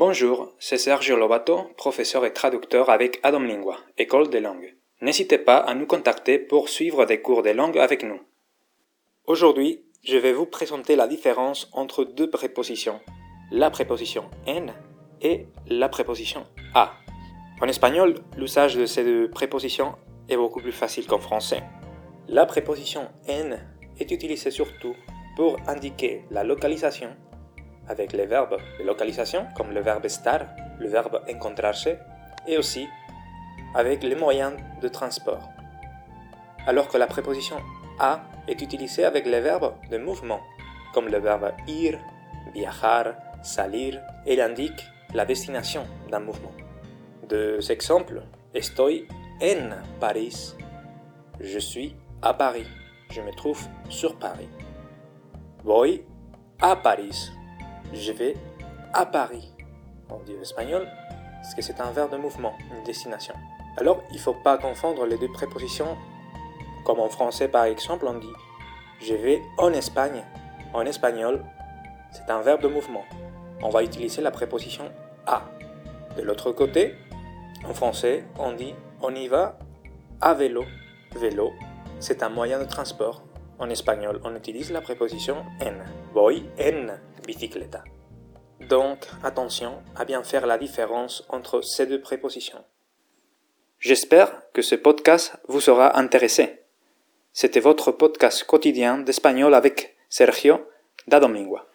Bonjour, c'est Sergio Lobato, professeur et traducteur avec Adam Lingua, École des langues. N'hésitez pas à nous contacter pour suivre des cours de langue avec nous. Aujourd'hui, je vais vous présenter la différence entre deux prépositions, la préposition en et la préposition a. En espagnol, l'usage de ces deux prépositions est beaucoup plus facile qu'en français. La préposition en est utilisée surtout pour indiquer la localisation avec les verbes de localisation comme le verbe estar, le verbe encontrarse et aussi avec les moyens de transport. Alors que la préposition a est utilisée avec les verbes de mouvement comme le verbe ir, viajar, salir et indique la destination d'un mouvement. Deux exemples, estoy en Paris, je suis à Paris, je me trouve sur Paris. Voy a Paris, je vais à Paris. On dit en espagnol parce que c'est un verbe de mouvement, une destination. Alors, il ne faut pas confondre les deux prépositions. Comme en français, par exemple, on dit je vais en Espagne. En espagnol, c'est un verbe de mouvement. On va utiliser la préposition à. De l'autre côté, en français, on dit on y va à vélo. Vélo, c'est un moyen de transport. En espagnol, on utilise la préposition en. Voy en Donc, attention à bien faire la différence entre ces deux prépositions. J'espère que ce podcast vous sera intéressé. C'était votre podcast quotidien d'espagnol avec Sergio da Domingua.